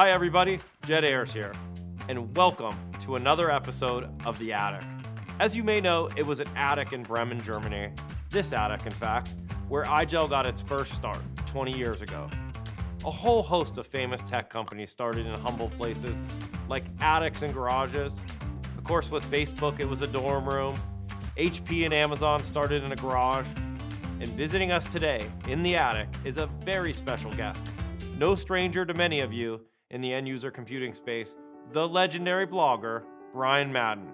Hi, everybody. Jed Ayres here, and welcome to another episode of The Attic. As you may know, it was an attic in Bremen, Germany, this attic, in fact, where iGel got its first start 20 years ago. A whole host of famous tech companies started in humble places like attics and garages. Of course, with Facebook, it was a dorm room. HP and Amazon started in a garage. And visiting us today in the attic is a very special guest. No stranger to many of you in the end user computing space, the legendary blogger, Brian Madden.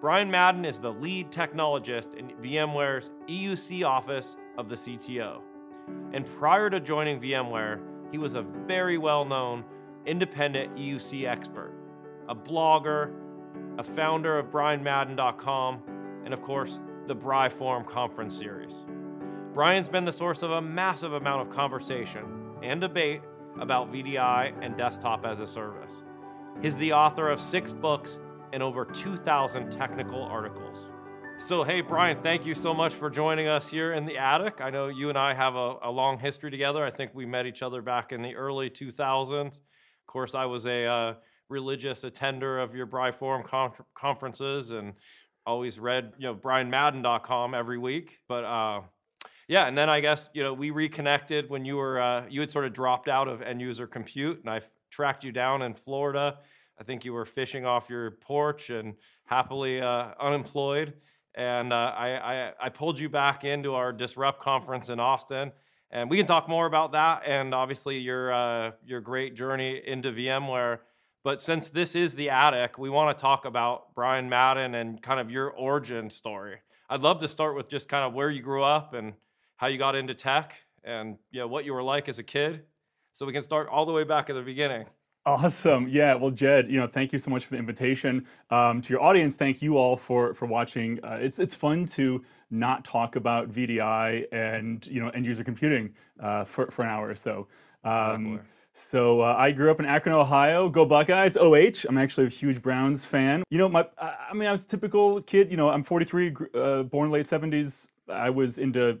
Brian Madden is the lead technologist in VMware's EUC office of the CTO. And prior to joining VMware, he was a very well known independent EUC expert, a blogger, a founder of BrianMadden.com, and of course, the BriForum conference series. Brian's been the source of a massive amount of conversation and debate about VDI and desktop as a service. He's the author of six books and over 2,000 technical articles. So, hey, Brian, thank you so much for joining us here in the attic. I know you and I have a, a long history together. I think we met each other back in the early 2000s. Of course, I was a uh, religious attender of your BriForum con- conferences and always read, you know, BrianMadden.com every week. But uh, yeah, and then I guess you know we reconnected when you were uh, you had sort of dropped out of end user compute, and I tracked you down in Florida. I think you were fishing off your porch and happily uh, unemployed. And uh, I, I, I pulled you back into our Disrupt conference in Austin, and we can talk more about that and obviously your uh, your great journey into VMware. But since this is the attic, we want to talk about Brian Madden and kind of your origin story. I'd love to start with just kind of where you grew up and how you got into tech and you know what you were like as a kid so we can start all the way back at the beginning Awesome. Yeah. Well, Jed, you know, thank you so much for the invitation. Um, to your audience, thank you all for for watching. Uh, it's it's fun to not talk about VDI and you know end user computing uh, for for an hour or so. Um, exactly. So uh, I grew up in Akron, Ohio. Go Buckeyes! OH. I'm actually a huge Browns fan. You know, my I mean, I was a typical kid. You know, I'm 43, uh, born late 70s. I was into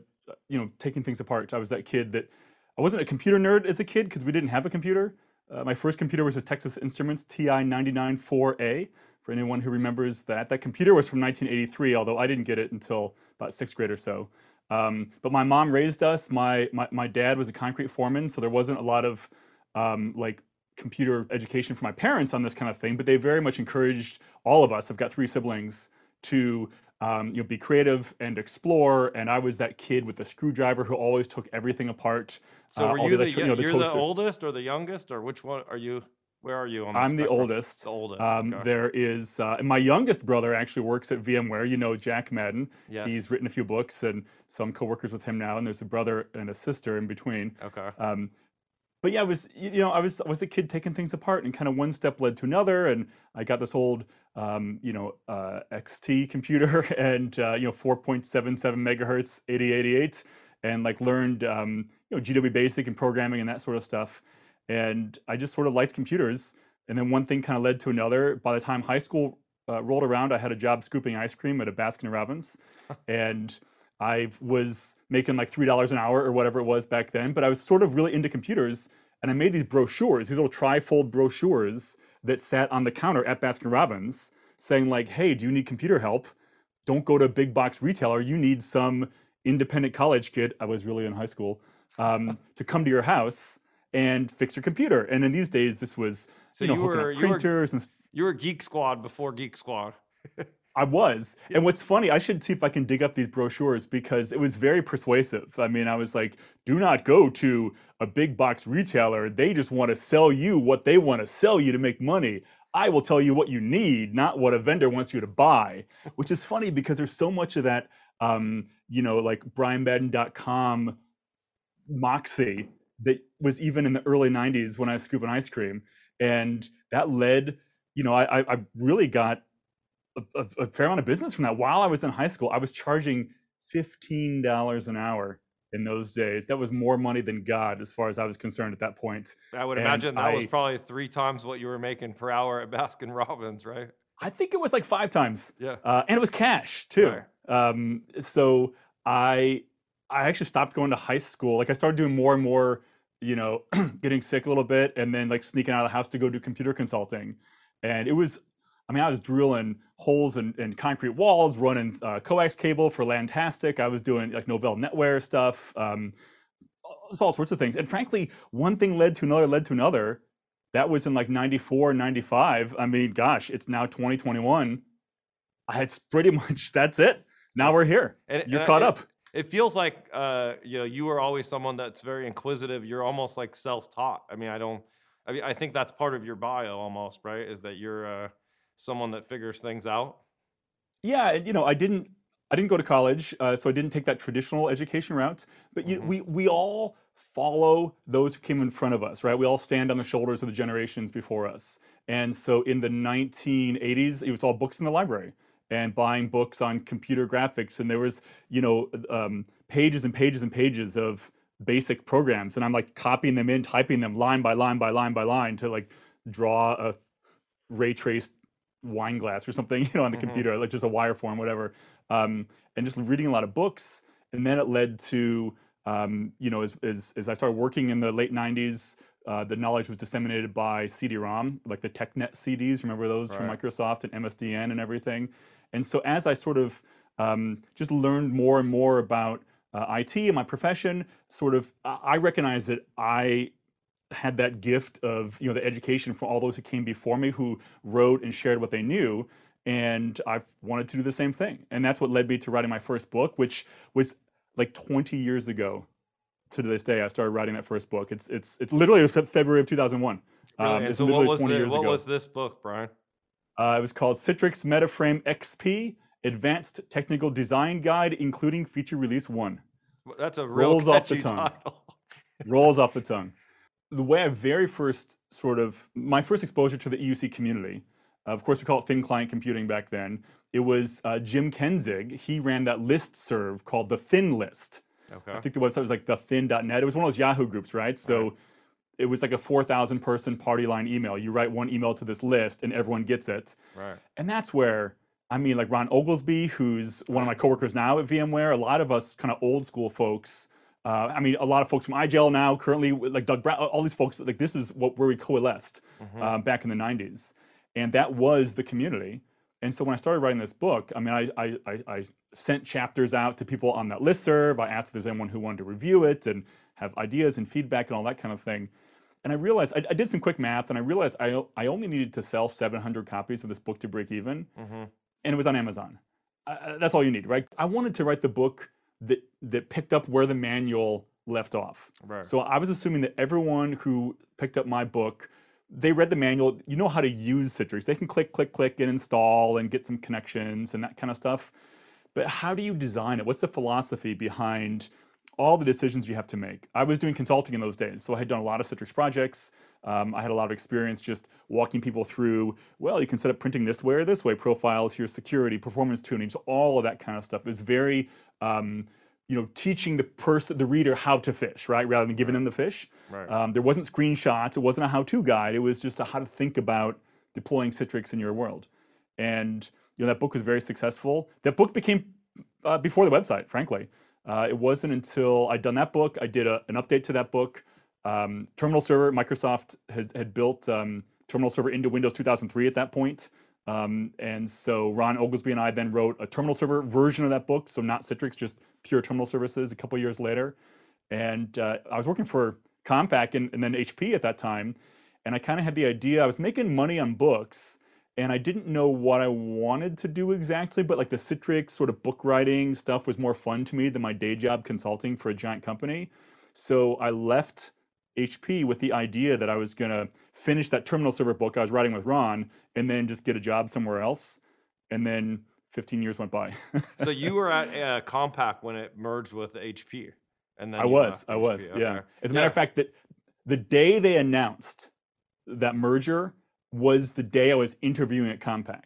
you know taking things apart. I was that kid that I wasn't a computer nerd as a kid because we didn't have a computer. Uh, my first computer was a Texas Instruments TI-99/4A. For anyone who remembers that, that computer was from 1983, although I didn't get it until about sixth grade or so. Um, but my mom raised us. My, my, my dad was a concrete foreman, so there wasn't a lot of um, like computer education for my parents on this kind of thing. But they very much encouraged all of us. I've got three siblings to um, you know, be creative and explore. And I was that kid with the screwdriver who always took everything apart. So uh, were you the, you know, the you're the oldest or the youngest or which one are you? Where are you on the I'm spectrum? the oldest. The oldest. Um, okay. There is, uh, my youngest brother actually works at VMware. You know Jack Madden. Yes. He's written a few books and some co-workers with him now. And there's a brother and a sister in between. Okay. Um, but yeah, I was you know I was I was a kid taking things apart, and kind of one step led to another, and I got this old um, you know uh, XT computer and uh, you know 4.77 megahertz 8088, and like learned um, you know GW Basic and programming and that sort of stuff, and I just sort of liked computers, and then one thing kind of led to another. By the time high school uh, rolled around, I had a job scooping ice cream at a Baskin Robbins, and I was making like three dollars an hour or whatever it was back then, but I was sort of really into computers, and I made these brochures, these little trifold brochures that sat on the counter at Baskin Robbins, saying like, "Hey, do you need computer help? Don't go to a big box retailer. You need some independent college kid. I was really in high school um, to come to your house and fix your computer. And in these days, this was so you know you were, printers you were, and you were Geek Squad before Geek Squad. I was. Yeah. And what's funny, I should see if I can dig up these brochures because it was very persuasive. I mean, I was like, do not go to a big box retailer. They just want to sell you what they want to sell you to make money. I will tell you what you need, not what a vendor wants you to buy, which is funny because there's so much of that, um, you know, like BrianMadden.com moxie that was even in the early 90s when I was scooping ice cream. And that led, you know, I, I really got a, a, fair amount of business from that. While I was in high school, I was charging fifteen dollars an hour in those days. That was more money than God, as far as I was concerned at that point. I would and imagine that I, was probably three times what you were making per hour at Baskin Robbins, right? I think it was like five times. Yeah, uh, and it was cash too. Right. Um, so I I actually stopped going to high school. Like I started doing more and more you know, getting sick a little bit, and then like sneaking out of the house to go do computer consulting. And it was, I mean, I was drilling holes in, in concrete walls, running uh, coax cable for LANtastic. I was doing like Novell NetWare stuff, um, all sorts of things. And frankly, one thing led to another, led to another. That was in like 94, 95. I mean, gosh, it's now 2021. It's pretty much, that's it. Now That's- we're here. And, You're and caught it- up. It feels like uh, you know you were always someone that's very inquisitive. You're almost like self-taught. I mean, I don't. I mean, I think that's part of your bio almost, right? Is that you're uh, someone that figures things out. Yeah, and you know, I didn't I didn't go to college, uh, so I didn't take that traditional education route. But you, Mhm. we we all follow those who came in front of us, right? We all stand on the shoulders of the generations before us. And so in the 1980s, it was all books in the library and buying books on computer graphics, and there was you know um, pages and pages and pages of basic programs, and I'm like copying them in, typing them line by line by line by line to like draw a ray traced wine glass or something, you know, on the Mhm. computer, like just a wire form, whatever. Um, and just reading a lot of books. And then it led to, um, you know, as, as, as I started working in the late 90s, uh, the knowledge was disseminated by CD-ROM, like the TechNet CDs. Remember those from Microsoft and MSDN and everything. And so as I sort of um, just learned more and more about uh, IT and my profession, sort of, I recognized that I had that gift of you know the education from all those who came before me who wrote and shared what they knew and i wanted to do the same thing and that's what led me to writing my first book which was like 20 years ago to this day i started writing that first book it's it's it literally was february of 2001 Really? um, and so what was the, what was this book, Brian? uh, it was called citrix metaframe xp advanced technical design guide including feature release one That's a real Rolls off the tongue. title. rolls off the tongue. The way I very first sort of my first exposure to the EUC community, of course we call it thin client computing back then. It was uh, Jim Kenzig. He ran that list serve called the Thin List. Okay. I think the website was like thethin.net. It was one of those Yahoo groups, right? So Right. it was like a 4,000 person party line email. You write one email to this list and everyone gets it. Right. And that's where, I mean, like Ron Oglesby, who's one of my coworkers now at VMware, a lot of us kind of old school folks. Uh, I mean, a lot of folks from IGEL now, currently, like Doug Brown, all these folks, like this is what where we coalesced Mhm. um, back in the 90s. And that was the community. And so when I started writing this book, I mean, I, I, I, I sent chapters out to people on that listserv. I asked if there's anyone who wanted to review it and have ideas and feedback and all that kind of thing. And I realized, I, I did some quick math and I realized I, I only needed to sell 700 copies of this book to break even Mhm. and it was on Amazon. Uh, that's all you need, right? I wanted to write the book that that picked up where the manual left off. Right. So I was assuming that everyone who picked up my book, they read the manual. You know how to use Citrix. They can click, click, click, and install and get some connections and that kind of stuff. But how do you design it? What's the philosophy behind all the decisions you have to make? I was doing consulting in those days, so I had done a lot of Citrix projects. Um, I had a lot of experience just walking people through. Well, you can set up printing this way or this way, profiles, here's security, performance tuning, so all of that kind of stuff. It was very, um, you know, teaching the person, the reader, how to fish, right, rather than giving them the fish. Right. Um, there wasn't screenshots. It wasn't a how-to guide. It was just a how to think about deploying Citrix in your world. And you know that book was very successful. That book became uh, before the website, frankly. Uh, it wasn't until I'd done that book, I did a, an update to that book. Um, Terminal Server, Microsoft has, had built um, Terminal Server into Windows 2003 at that point. Um, and so Ron Oglesby and I then wrote a Terminal Server version of that book, so not Citrix, just pure Terminal Services a couple years later. And uh, I was working for Compaq and, and then HP at that time. And I kind of had the idea, I was making money on books and I didn't know what I wanted to do exactly, but like the Citrix sort of book writing stuff was more fun to me than my day job consulting for a giant company. So I left HP with the idea that I was going to finish that terminal server book I was writing with Ron and then just get a job somewhere else. And then 15 years went by. so you were at uh, Compaq when it merged with HP, and then I was, I was, HP. yeah. As a matter of fact, that the day they announced that merger was the day I was interviewing at Compaq.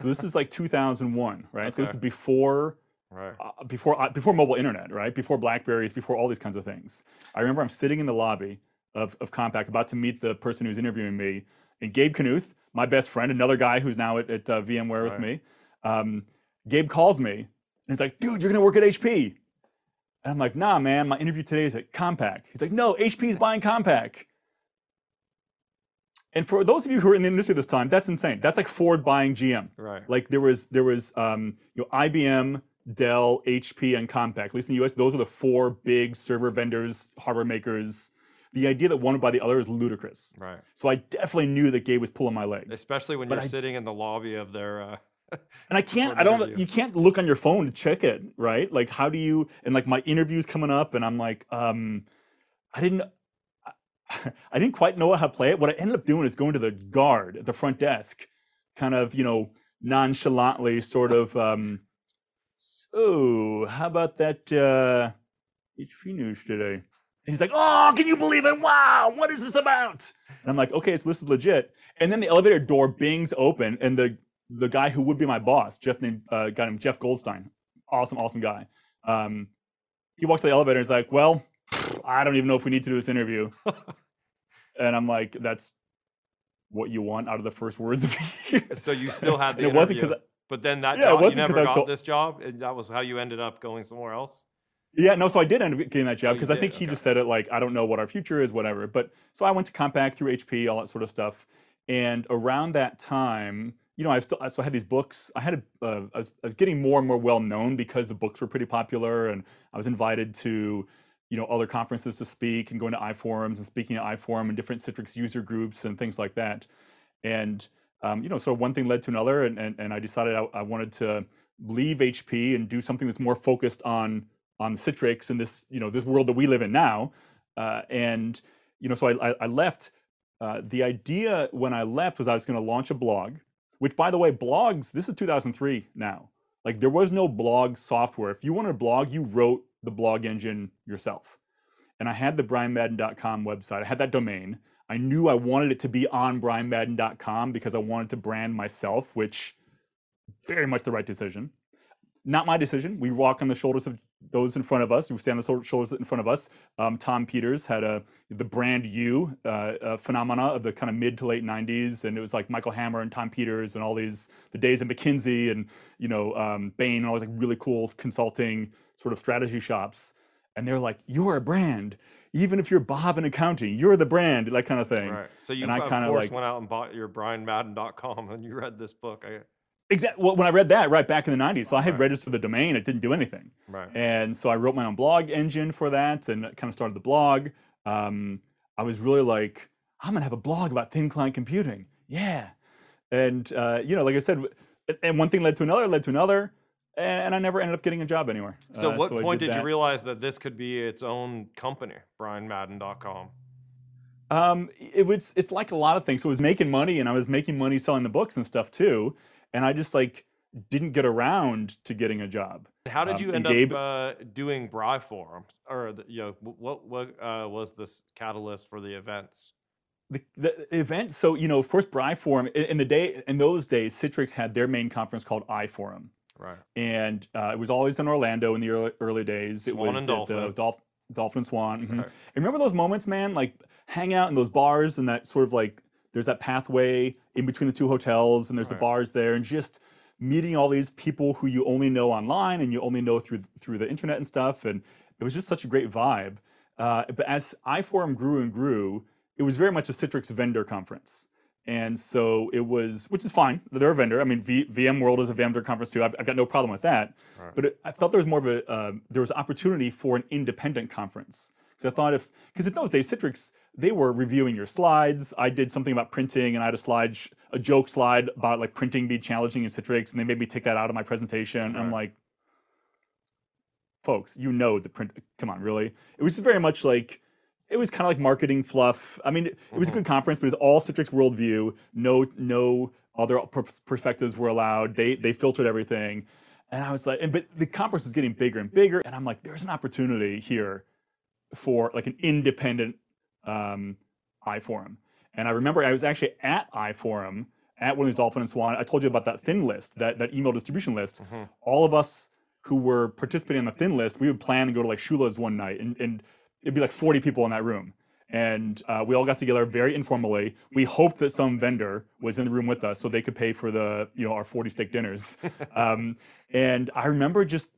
So this is like 2001, right? So this is before Right. uh, before uh, before mobile internet, right? Before Blackberries, before all these kinds of things. I remember I'm sitting in the lobby of of Compaq, about to meet the person who's interviewing me, and Gabe Knuth, my best friend, another guy who's now at, at uh, VMware with me. Um, Gabe calls me and he's like, "Dude, you're gonna work at HP." And I'm like, nah, man, my interview today is at Compaq. He's like, no, HP's buying Compaq. And for those of you who are in the industry this time, that's insane. That's like Ford buying GM. Right. Like there was there was um, you know IBM, Dell, HP, and Compaq. At least in the U.S., those are the four big server vendors, hardware makers. The idea that one would buy the other is ludicrous. Right. So I definitely knew that Gabe was pulling my leg. Especially when But you're I- sitting in the lobby of their. Uh, And I can't, I don't, interview. you can't look on your phone to check it, right? Like, how do you, and like my interview's coming up, and I'm like, um, I didn't, I, I didn't quite know how to play it. What I ended up doing is going to the guard at the front desk, kind of, you know, nonchalantly, sort of, um, so how about that uh, HP news today? And he's like, oh, can you believe it? Wow, what is this about? And I'm like, okay, so this is legit. And then the elevator door bings open, and the the guy who would be my boss, Jeff named uh, guy named Jeff Goldstein, awesome, awesome guy. Um, he walks to the elevator and is like, "Well, I don't even know if we need to do this interview." and I'm like, "That's what you want out of the first words of you." so you still had the it wasn't because But then that Yeah, job, you wasn't 'cause never got so- this job, and that was how you ended up going somewhere else. Yeah, no, so I did end up getting that Oh, job you because I did, think he just said it like, I don't know what our future is, whatever. But so I went to Compaq through HP, all that sort of stuff. And around that time, you know, I still, so I had these books. I had, a, uh, I, was, I was getting more and more well known because the books were pretty popular. And I was invited to, you know, other conferences to speak and going to iForums and speaking at iForum and different Citrix user groups and things like that. And, um, you know, so one thing led to another. And, and, and I decided I, I wanted to leave HP and do something that's more focused on on Citrix and this you know this world that we live in now. Uh, and you know, so I, I, left. Uh, the idea when I left was I was going to launch a blog, which by the way, blogs. This is 2003 now. Like there was no blog software. If you wanted a blog, you wrote the blog engine yourself. And I had the brianmadden.com website. I had that domain. I knew I wanted it to be on brianmadden.com because I wanted to brand myself, which very much the right decision. Not my decision. We walk on the shoulders of those in front of us. We stand on the shoulders in front of us. Um, Tom Peters had a the brand U uh, uh, phenomena of the kind of mid to late '90s, and it was like Michael Hammer and Tom Peters and all these the days of McKinsey and you know um, Bain and all these like really cool consulting sort of strategy shops. And they're like, "You are a brand, even if you're Bob in accounting. You're the brand, that kind of thing." Right. So you, and I of kinda, like- went out and bought your BrianMadden.com and you read this book. I, Exactly. Well, when I read that right back in the '90s, so I had Right. registered the domain. It didn't do anything. right. And so I wrote my own blog engine for that and kind of started the blog. Um, I was really like, I'm gonna have a blog about thin client computing. Yeah. And uh, you know, like I said, and one thing led to another, led to another, and I never ended up getting a job anywhere. So, Uh, what I point did, you realize that this could be its own company, BrianMadden.com? Um, it was it's like a lot of things. So it was making money, and I was making money selling the books and stuff too. And I just like didn't get around to getting a job. How did Um, you and end Gabe- up uh, doing BriForum? Or, the, you know, what, what uh, was this catalyst for the events? the, the event so you know of course Forum in, in the day in those days citrix had their main conference called iforum Right. and uh, it was always in orlando in the early, early days it was and at the Dolphin. Dolph, dolphin and swan mhm. Right. and remember those moments man like hang out in those bars and that sort of like there's that pathway in between the two hotels and there's Right. the bars there and just meeting all these people who you only know online and you only know through through the internet and stuff and it was just such a great vibe uh, but as iforum grew and grew it was very much a citrix vendor conference and so it was which is fine. They're a vendor. I mean v, vmworld is a vendor conference too. I've, I've got no problem with that. Right. but it, i felt there was more of a uh, there was opportunity for an independent conference. Because i thought if because in those days citrix they were reviewing your slides. I did something about printing and i had a slide sh- a joke slide about like printing being challenging in citrix and they made me take that out of my presentation. And i'm like folks you know the print come on really? It was very much like it was kind of like marketing fluff. I mean, it, it was a Mhm. good conference, but it was all Citrix worldview. No, no other per- perspectives were allowed. They they filtered everything, and I was like, and, but the conference was getting bigger and bigger, and I'm like, there's an opportunity here for like an independent um, iForum. And I remember I was actually at iForum at Williams Dolphin and Swan. I told you about that thin list, that that email distribution list. Mhm. All of us who were participating on the thin list, we would plan to go to like Shula's one night, and, and it'd be like 40 people in that room. And uh, we all got together very informally. We hoped that some vendor was in the room with us so they could pay for the, you know, our 40 steak dinners. um, and I remember just,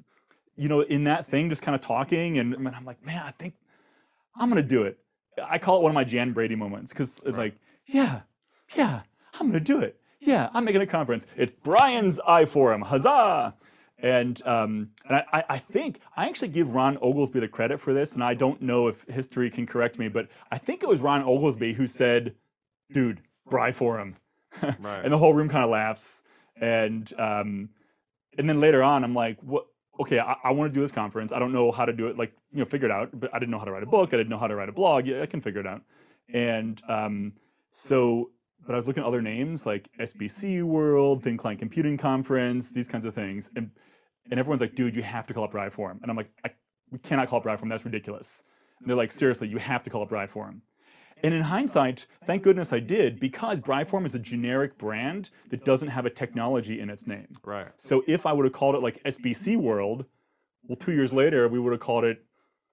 you know, in that thing, just kind of talking, and, and I'm like, man, I think I'm gonna do it. I call it one of my Jan Brady moments because Right. like, yeah, yeah, I'm gonna do it. Yeah, I'm making a conference. It's Brian's iForum, huzzah! And um, and I, I- think I actually give Ron Oglesby the credit for this, and I don't know if history can correct me, but I think it was Ron Oglesby who said, "Dude, BriForum," Right. and the whole room kind of laughs. And um, and then later on, I'm like, what? Okay, I, I want to do this conference. I don't know how to do it, like you know, figure it out. But I didn't know how to write a book. I didn't know how to write a blog. Yeah, I can figure it out. And um, so, but I was looking at other names like SBC World, Thin Client Computing Conference, these kinds of things, and and everyone's like, dude, you have to call it BriForum. And I'm like, I, we cannot call it BriForum. That's ridiculous. And they're like, seriously, you have to call it BriForum. And in hindsight, thank goodness I did because BriForum is a generic brand that doesn't have a technology in its name. Right. So if I would have called it like SBC World, well, two years later we would have called it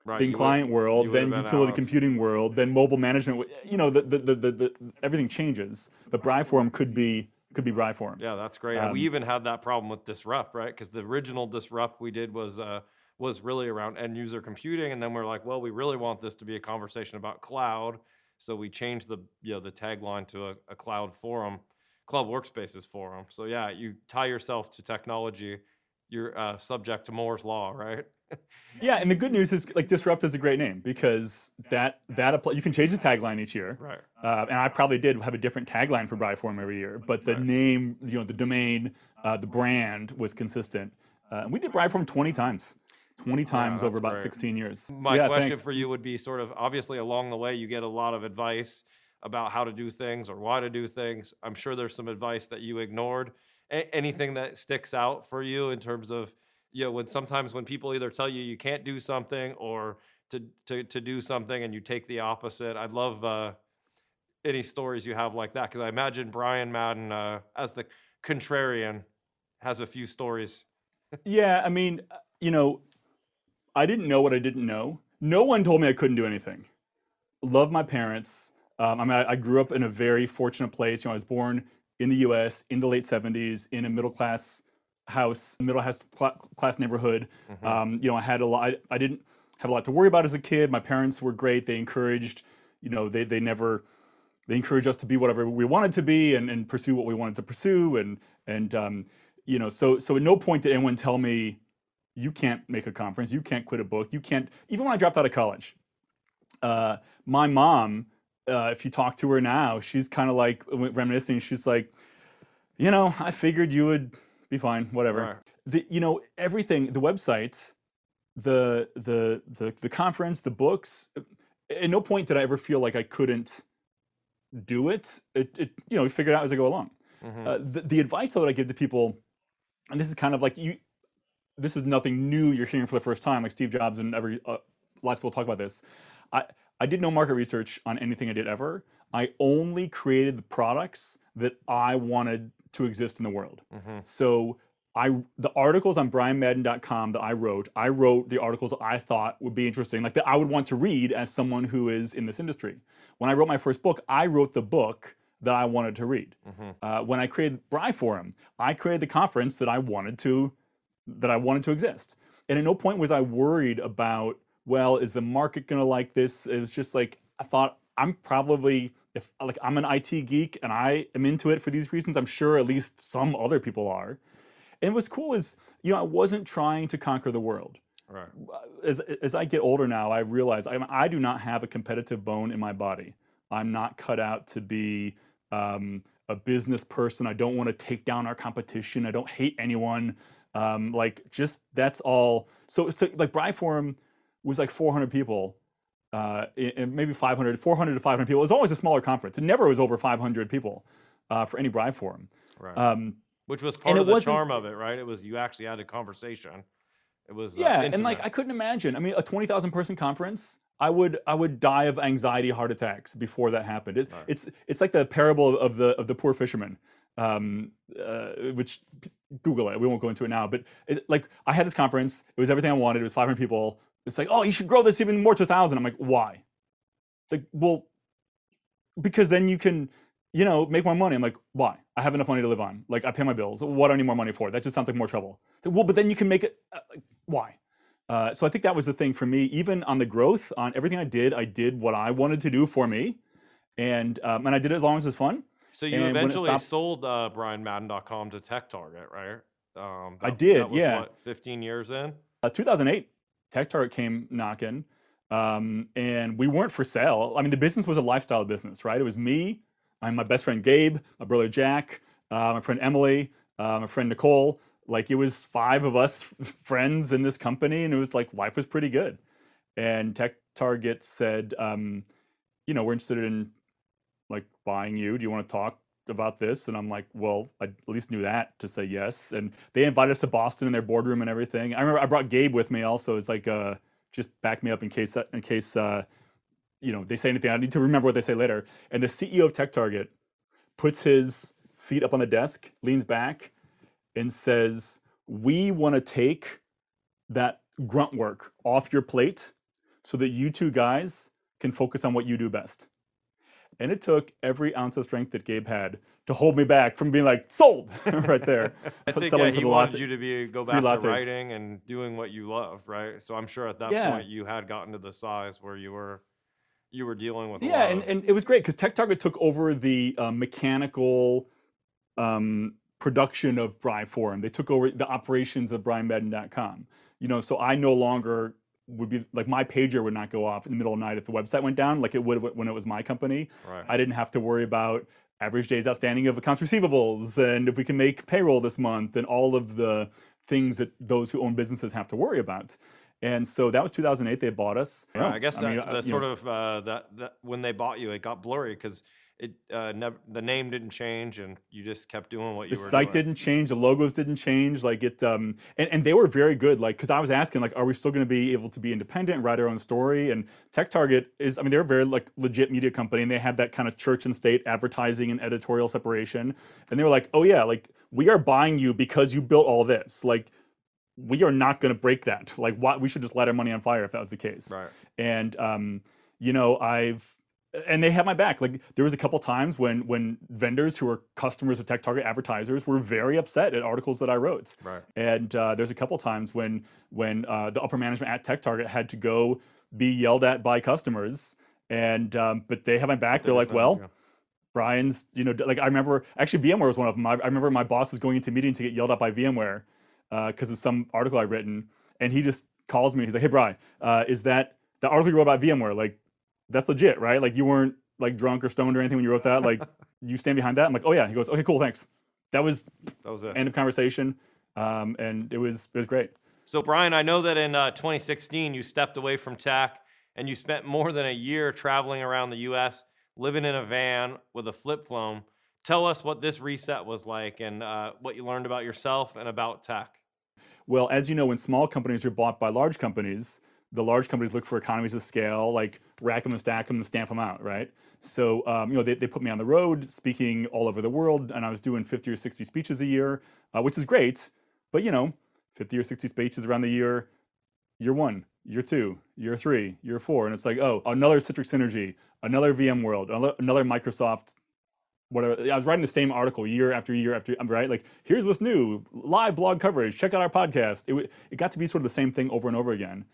Right. Would- Client World, then Utility. Computing World, then Mobile Management. You know, the, the, the, the, the everything changes. But BriForum could be could be BriForum. Yeah, that's great. And we Um, even had that problem with Disrupt, right? Because the original Disrupt we did was uh, was really around end user computing, and then we're like, well, we really want this to be a conversation about cloud, so we changed the you know the tagline to a, a cloud forum, cloud workspaces forum. So yeah, you tie yourself to technology, you're uh, subject to Moore's law, right? Yeah, and the good news is like Disrupt is a great name because that that apply, you can change the tagline each year. Right. Uh, and I probably did have a different tagline for BriForum every year, but the Right. name, you know, the domain, uh, the brand was consistent. Uh, and we did BriForum 20 times, 20 times over about great. 16 years. My yeah, question thanks. for you would be sort of obviously along the way you get a lot of advice about how to do things or why to do things. I'm sure there's some advice that you ignored. A- anything that sticks out for you in terms of you know when sometimes when people either tell you you can't do something or to to to do something and you take the opposite. I'd love uh, any stories you have like that because I imagine Brian Madden uh, as the contrarian has a few stories. Yeah, I mean, uh, you know, I didn't know what I didn't know. No one told me I couldn't do anything. Love my parents. Um, I mean, I, I grew up in a very fortunate place. You know, I was born in the U.S. in the late '70s in a middle class house, middle class class neighborhood. Mhm. Um, you know, I had a lot. I, I didn't have a lot to worry about as a kid. My parents were great. They encouraged. You know, they they never they encouraged us to be whatever we wanted to be and, and pursue what we wanted to pursue and and um, you know so so at no point did anyone tell me you can't make a conference you can't quit a book you can't even when i dropped out of college uh, my mom uh, if you talk to her now she's kind of like reminiscing she's like you know i figured you would be fine whatever Right. the you know everything the websites the the the, the conference the books at no point did i ever feel like i couldn't do it it, it you know we figured it out as i go along Mhm. uh, the, the advice that I give to people, and this is kind of like you, this is nothing new you're hearing for the first time, like Steve Jobs and every uh, lots of people talk about this. I I did no market research on anything I did ever. I only created the products that I wanted to exist in the world. Mhm. So I the articles on brianmadden.com that I wrote, I wrote the articles I thought would be interesting, like that I would want to read as someone who is in this industry. When I wrote my first book, I wrote the book that I wanted to read. Mhm. Uh, when I created BriForum, I created the conference that I wanted to that I wanted to exist. And at no point was I worried about, well, is the market going to like this? It was just like I thought I'm probably if like I'm an IT geek and I am into it for these reasons, I'm sure at least some other people are. And what's cool is, you know, I wasn't trying to conquer the world. Right. As, as I get older now, I realize I, I do not have a competitive bone in my body. I'm not cut out to be um, a business person. I don't want to take down our competition. I don't hate anyone. Um, like just that's all. So, so like BriForum was like 400 people, uh, and- and maybe 500, 400 to 500 people. It was always a smaller conference. It never was over 500 people uh, for any BriForum. Right. Um, Which was part of the charm of it, right? It was you actually had a conversation. It was uh, yeah, and like. I couldn't imagine. I mean, a 20,000 person conference. I would I would die of anxiety heart attacks before that happened. It's Right. it's it's like the parable of the of the poor fisherman, um, uh, which Google it. We won't go into it now. But it, like I had this conference. It was everything I wanted. It was 500 people. It's like oh you should grow this even more to a thousand. I'm like why? It's like well because then you can you know make more money. I'm like why? I have enough money to live on. Like I pay my bills. What do I need more money for? That just sounds like more trouble. Like, well, but then you can make it. Uh, like, why? Uh, so I think that was the thing for me. Even on the growth, on everything I did, I did what I wanted to do for me, and um, and I did it as long as it's fun. So you And eventually stopped- sold uh, BrianMadden.com to TechTarget, right? Um, I did, that was, yeah. What, 15 years in? Uh, 2008, TechTarget came knocking, um, and we weren't for sale. I mean, the business was a lifestyle business, right? It was me, and my best friend Gabe, my brother Jack, uh, my friend Emily, uh, my friend Nicole. Like it was five of us friends in this company, and it was like life was pretty good. And Tech Target said, um, you know, we're interested in like buying you. Do you want to talk about this? And I'm like, well, I at least knew that to say yes. And they invited us to Boston in their boardroom and everything. I remember I brought Gabe with me also. It's like, uh, just back me up in case in case uh, you know they say anything. I need to remember what they say later. And the CEO of TechTarget puts his feet up on the desk, leans back, and says, "We want to take that grunt work off your plate, so that you two guys can focus on what you do best." And it took every ounce of strength that Gabe had to hold me back from being like sold right there. I think someone yeah, he wanted latte- you to be go back to writing and doing what you love, right? So I'm sure at that Yeah. point you had gotten to the size where you were you were dealing with. a Yeah, lot and, and it was great because TechTarget took over the uh, mechanical um, production of BriForum. They took over the operations of BrianMadden.com. You know, so I no longer would be like my pager would not go off in the middle of the night if the website went down, like it would when it was my company. right. I didn't have to worry about average days outstanding of accounts receivables and if we can make payroll this month and all of the things that those who own businesses have to worry about. And so that was 2008. They bought us. Right, I guess that, mean, sort know, of uh, that that when they bought you, it got blurry because it uh, never the name didn't change and you just kept doing what you were. the were site doing. didn't change the logos didn't change like it um and, and they were very good like because i was asking like are we still going to be able to be independent write our own story and tech target is i mean they're a very like legit media company and they had that kind of church and state advertising and editorial separation and they were like oh yeah like we are buying you because you built all this like we are not going to break that like why we should just light our money on fire if that was the case Right. and um, you know i've and they had my back like there was a couple times when when vendors who were customers of tech target advertisers were very upset at articles that i wrote Right. and uh, there's a couple times when when uh, the upper management at tech target had to go be yelled at by customers and um, but they have my back they're like well Brian's, you know, like I remember actually VMware was one of them. I, I remember my boss was going into a meeting to get yelled at by VMware because of some article I'd written, and he just calls me. He's like, "Hey, Brian, uh, is that the article you wrote about VMware? Like, that's legit, right? Like, you weren't like drunk or stoned or anything when you wrote that. Like, you stand behind that?" I'm like, "Oh yeah." He goes, "Okay, cool, thanks." That was that was it. end of conversation, um, and it was it was great. So, Brian, I know that in uh, 2016 you stepped away from tech and you spent more than a year traveling around the U.S., living in a van with a flip phone. Tell us what this reset was like and uh, what you learned about yourself and about tech. Well, as you know, when small companies are bought by large companies, the large companies look for economies of scale, like rack them and stack them and stamp them out, right? So, um, you know, they, they put me on the road speaking all over the world, and I was doing 50 or 60 speeches a year, uh, which is great. But, you know, 50 or 60 speeches around the year, year one, year two, year three, year four. And it's like, oh, another Citrix Synergy, another VMworld, another, Microsoft whatever. I was writing the same article year after year after, I'm right? Like, here's what's new, live blog coverage. Check out our podcast. It, it got to be sort of the same thing over and over again,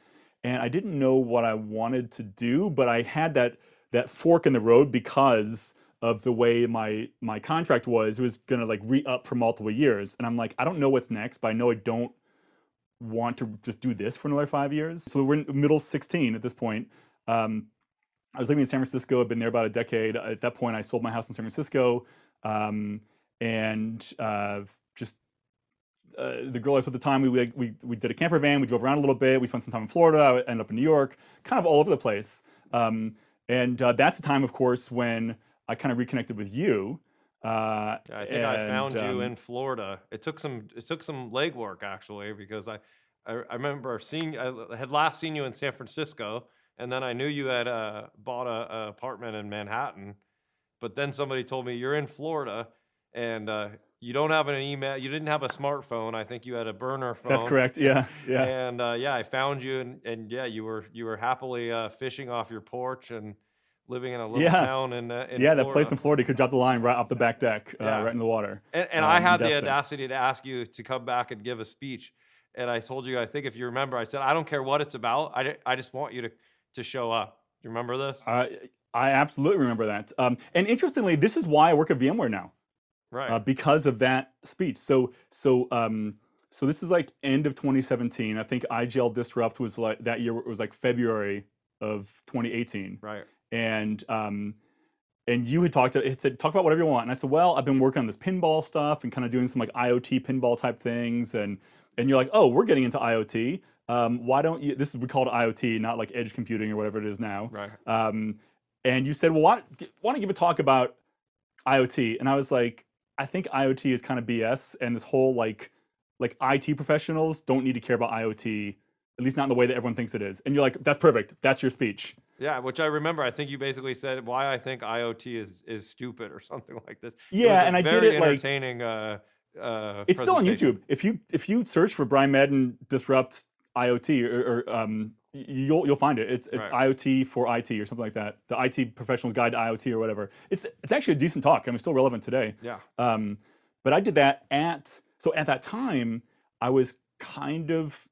and I didn't know what I wanted to do, but I had that that fork in the road because of the way my my contract was. It was gonna like re up for multiple years, and I'm like, I don't know what's next, but I know I don't want to just do this for another five years. So we're in middle 16 at this point. Um, I was living in San Francisco. I've been there about a decade. At that point, I sold my house in San Francisco, um, and uh, uh, the girl I was with at the time. We, we we did a camper van. We drove around a little bit. We spent some time in Florida. I ended up in New York, kind of all over the place. Um, and uh, that's the time, of course, when I kind of reconnected with you. Uh, I think I and, found you um, in Florida. It took some it took some legwork actually because I I, I remember seeing I had last seen you in San Francisco and then I knew you had uh, bought a, a apartment in Manhattan, but then somebody told me you're in Florida and uh, you don't have an email. You didn't have a smartphone. I think you had a burner phone. That's correct. Yeah, yeah. And uh, yeah, I found you and, and yeah, you were you were happily uh, fishing off your porch and living in a little Yeah. town in, uh, in yeah, that place in Florida, you could drop the line right off the back deck, uh, Yeah. right in the water. And, and I um, had the audacity to ask you to come back and give a speech. and I told you, I think if you remember, I said, I don't care what it's about. I, I just want you to, to show up. Do you remember this? I I absolutely remember that. Um, and interestingly, this is why I work at VMware now. Right. uh, because of that speech. So so um, so this is like end of 2017. I think IGEL Disrupt was like that year it was like February of 2018, right. and um, and you had talked to it said talk about whatever you want, and I said, well, I've been working on this pinball stuff and kind of doing some like IoT pinball type things, and and you're like, oh, we're getting into IoT. Um, why don't you? This is we call it IoT, not like edge computing or whatever it is now. Right. Um, and you said, well, why, why don't you give a talk about IoT? And I was like, I think IoT is kind of BS, and this whole like like IT professionals don't need to care about IoT, at least not in the way that everyone thinks it is. And you're like, that's perfect. That's your speech. Yeah, which I remember. I think you basically said why I think IoT is is stupid or something like this. Yeah, and I did it, like- entertaining. uh, uh, It's still on. YouTube. If you if you search for Brian Madden disrupts IoT or, or um, you'll you'll find it. It's it's Right. IoT for IT or something like that. The IT professional's guide to IoT or whatever. It's it's actually a decent talk. I mean, it's still relevant today. Yeah. Um, but I did that at so at that time I was kind of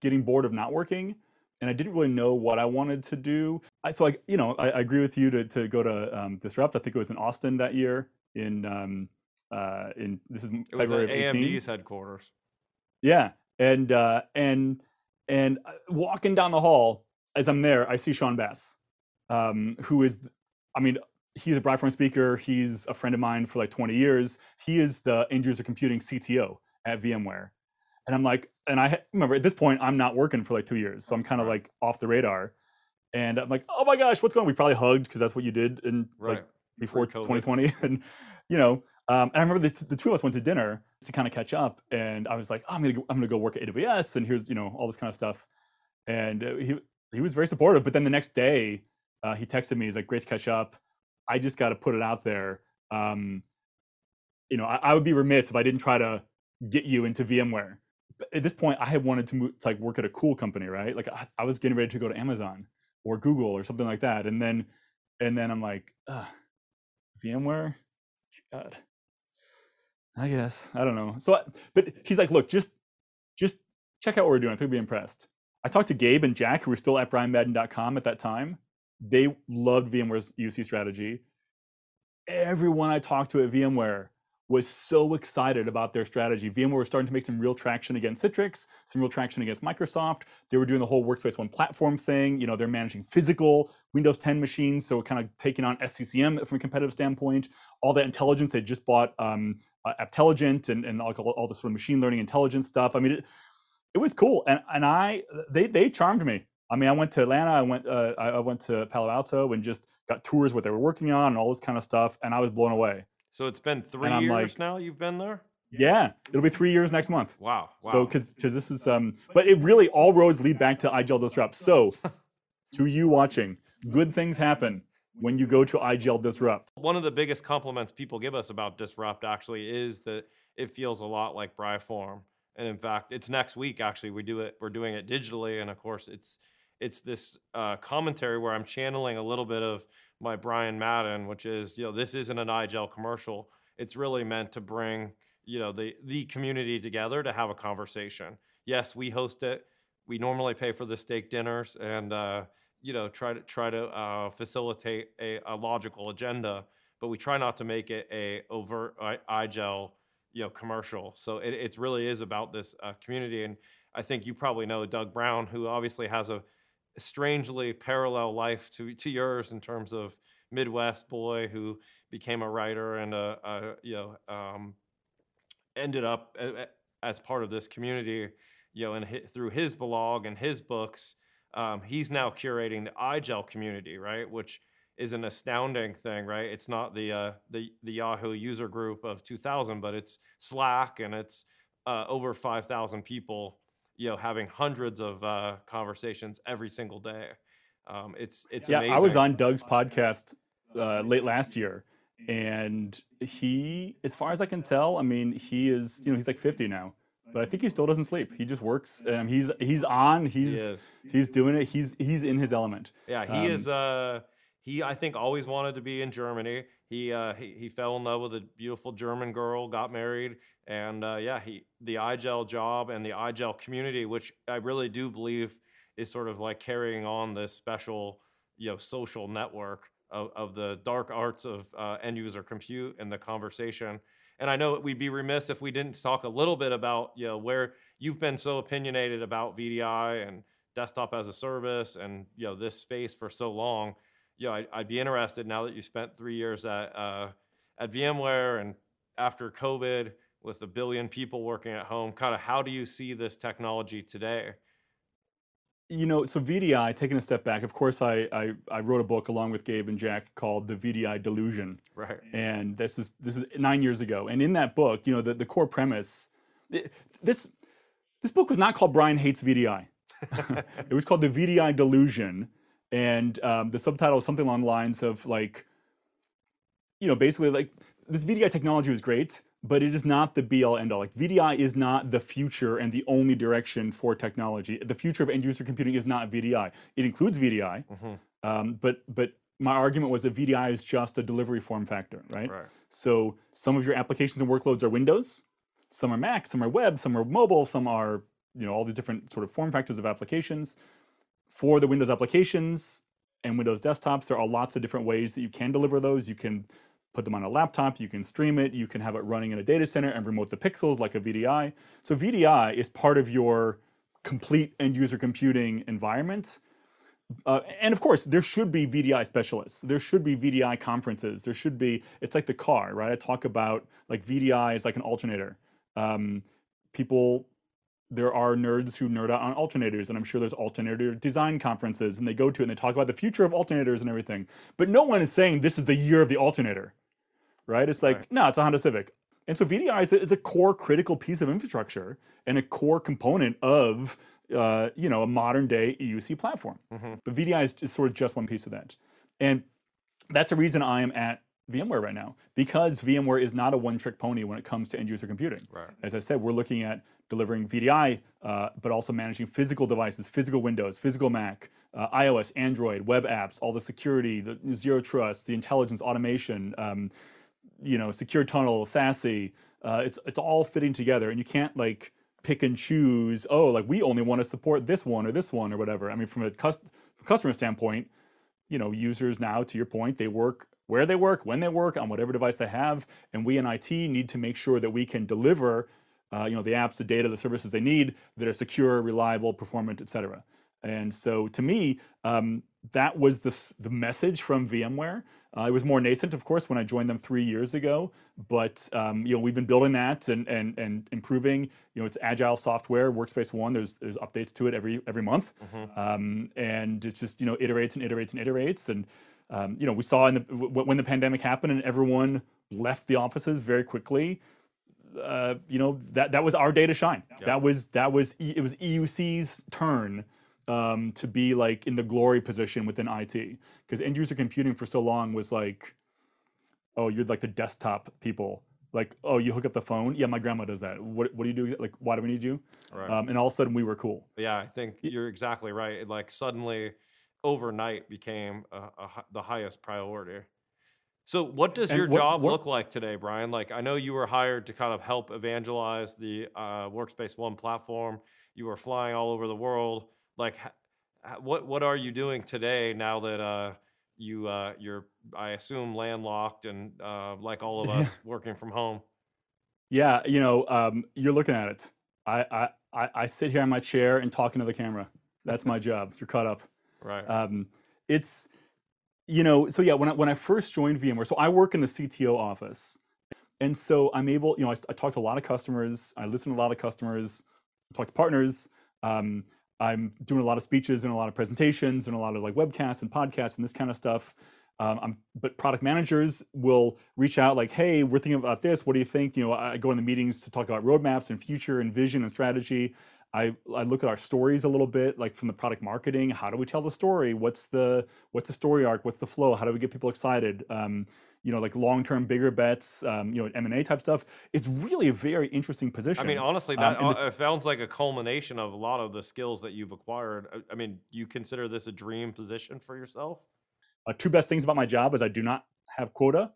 getting bored of not working, and I didn't really know what I wanted to do. I, so I you know I, I agree with you to to go to um, Disrupt. I think it was in Austin that year. In um, uh, in this is It was February at of 18. AMD's headquarters. Yeah, and uh, and and uh, walking down the hall as I'm there, I see Shawn Bass, um, who is, I mean, he's a BriForum speaker. He's a friend of mine for like 20 years. He is the end user computing CTO at VMware, and I'm like, and I remember at this point I'm not working for like two years, so I'm kind of Right. like off the radar, and I'm like, oh my gosh, what's going on? We probably hugged because that's what you did in Right. like before 2020 and you know um, and i remember the, the two of us went to dinner to kind of catch up and i was like oh, i'm gonna go, i'm gonna go work at aws and here's you know all this kind of stuff and uh, he he was very supportive but then the next day uh, he texted me he's like great to catch up i just got to put it out there um, you know I, I would be remiss if i didn't try to get you into vmware But at this point i had wanted to move to like work at a cool company right like i, I was getting ready to go to amazon or google or something like that and then and then i'm like VMware? God. I guess. I don't know. So I, but he's like, look, just just check out what we're doing. I think you'll be impressed. I talked to Gabe and Jack, who were still at brianmadden.com at that time. They loved VMware's EUC strategy. Everyone I talked to at VMware was so excited about their strategy. VMware was starting to make some real traction against Citrix, some real traction against Microsoft. They were doing the whole Workspace ONE platform thing. You know, they're managing physical Windows 10 machines, so kind of taking on SCCM from a competitive standpoint. All that intelligence, they just bought um, uh, Apteligent and, and all, all the sort of machine learning intelligence stuff. I mean, it, it was cool, and and I they they charmed me. I mean, I went to Atlanta, I went uh, I went to Palo Alto, and just got tours what they were working on and all this kind of stuff, and I was blown away. So it's been three years like- now you've been there? Yeah, it'll be three years next month. Wow. wow. So, because this is um, but it really all roads lead back to IGEL Disrupt. So, to you watching, good things happen when you go to IGEL Disrupt. One of the biggest compliments people give us about Disrupt actually is that it feels a lot like BriForum. And in fact, it's next week actually. We do it. We're doing it digitally, and of course, it's it's this uh, commentary where I'm channeling a little bit of my Brian Madden, which is you know this isn't an iGel commercial. It's really meant to bring you know the the community together to have a conversation. Yes, we host it. We normally pay for the steak dinners and uh, you know try to try to uh, facilitate a, a logical agenda, but we try not to make it a overt I- iGel you know commercial. So it it's really is about this uh, community, and I think you probably know Doug Brown, who obviously has a strangely parallel life to to yours in terms of Midwest boy who became a writer and a, a you know um, ended up as part of this community, you know, and hi- through his blog and his books, um, he's now curating the iGel community, right? Which is an astounding thing, right? It's not the uh, the the Yahoo user group of 2,000, but it's Slack and it's uh, over 5,000 people, you know, having hundreds of uh, conversations every single day. Um, it's it's yeah, amazing. I was on Doug's podcast uh, late last year, and he, as far as I can tell, I mean, he is, you know, he's like 50 now, but I think he still doesn't sleep. He just works. Um, he's he's on. He's is. he's doing it. He's he's in his element. Yeah, he Um, is. Uh, he I think always wanted to be in Germany. He uh, he, he fell in love with a beautiful German girl, got married, and uh, yeah, he the IGEL job and the IGEL community, which I really do believe is sort of like carrying on this special you know social network of, of the dark arts of uh, end user compute and the conversation. And I know we'd be remiss if we didn't talk a little bit about you know where you've been so opinionated about VDI and desktop as a service and you know this space for so long you know, I, would be interested now that you spent three years at uh, at VMware and after COVID with a billion people working at home, kind of how do you see this technology today? You know, so VDI, taking a step back, of course, I, I, I wrote a book along with Gabe and Jack called The VDI Delusion. Right. And this is this is nine years ago. And in that book, you know, the, the core premise, this this book was not called Brian Hates VDI. it was called The VDI Delusion and um, the subtitle is something along the lines of like, you know, basically like this VDI technology was great, but it is not the be all end all. Like VDI is not the future and the only direction for technology. The future of end user computing is not VDI. It includes VDI, mm-hmm. um, but but my argument was that VDI is just a delivery form factor, right? right? So some of your applications and workloads are Windows, some are Mac, some are web, some are mobile, some are you know all these different sort of form factors of applications for the Windows applications and Windows desktops, there are lots of different ways that you can deliver those. You can put them on a laptop, you can stream it, you can have it running in a data center and remote the pixels like a VDI. So VDI is part of your complete end user computing environment. Uh, and of course, there should be VDI specialists. There should be VDI conferences. There should be, it's like the car, right? I talk about like VDI is like an alternator. Um, people there are nerds who nerd out on alternators, and I'm sure there's alternator design conferences, and they go to it and they talk about the future of alternators and everything. But no one is saying this is the year of the alternator, right? It's like, right. no, it's a Honda Civic. And so VDI is a, is a, core critical piece of infrastructure and a core component of uh, you know a modern day EUC platform. Mm-hmm. But VDI is just sort of just one piece of that. And that's the reason I am at VMware right now because VMware is not a one-trick pony when it comes to end-user computing. Right. As I said, we're looking at delivering VDI, uh, but also managing physical devices, physical Windows, physical Mac, uh, iOS, Android, web apps, all the security, the zero trust, the intelligence, automation, um, you know, secure tunnel, SASE. Uh, it's it's all fitting together, and you can't like pick and choose. Oh, like we only want to support this one or this one or whatever. I mean, from a cust- customer standpoint, you know, users now, to your point, they work where they work, when they work, on whatever device they have, and we in IT need to make sure that we can deliver, uh, you know, the apps, the data, the services they need that are secure, reliable, performant, et cetera. And so, to me, um, that was the the message from VMware. Uh, it was more nascent, of course, when I joined them three years ago. But um, you know, we've been building that and and and improving. You know, it's agile software, Workspace ONE. There's there's updates to it every every month, mm-hmm. um, and it's just you know iterates and iterates and iterates and um, you know, we saw in the when the pandemic happened and everyone left the offices very quickly. Uh, you know that that was our day to shine. That was that was it was EUC's turn um, to be like in the glory position within IT because end user computing for so long was like, oh, you're like the desktop people. Like, oh, you hook up the phone. Yeah, my grandma does that. What, what do you do? Like, why do we need you? Right. Um, and all of a sudden, we were cool. Yeah, I think you're exactly right. It, like suddenly, overnight became a, a, the highest priority. So, what does and your what, job what, look like today, Brian? Like, I know you were hired to kind of help evangelize the uh, Workspace ONE platform. You were flying all over the world. Like, what what are you doing today now that uh, you uh, you're I assume landlocked and uh, like all of us working from home? Yeah, you know, um, you're looking at it. I, I I sit here in my chair and talking to the camera. That's my job. You're caught up. Right. Um, it's, you know, so yeah, when I, when I first joined VMware, so I work in the CTO office. And so I'm able, you know, I, I talk to a lot of customers, I listen to a lot of customers, I talk to partners. Um, I'm doing a lot of speeches and a lot of presentations and a lot of like webcasts and podcasts and this kind of stuff. Um, but product managers will reach out like, "Hey, we're thinking about this. What do you think?" You know, I go in the meetings to talk about roadmaps and future and vision and strategy. I, I look at our stories a little bit, like from the product marketing. How do we tell the story? What's the what's the story arc? What's the flow? How do we get people excited? Um, you know, like long term, bigger bets. Um, you know, M and A type stuff. It's really a very interesting position. I mean, honestly, that um, the, it sounds like a culmination of a lot of the skills that you've acquired. I mean, you consider this a dream position for yourself? uh, two best things about my job is I do not have quota,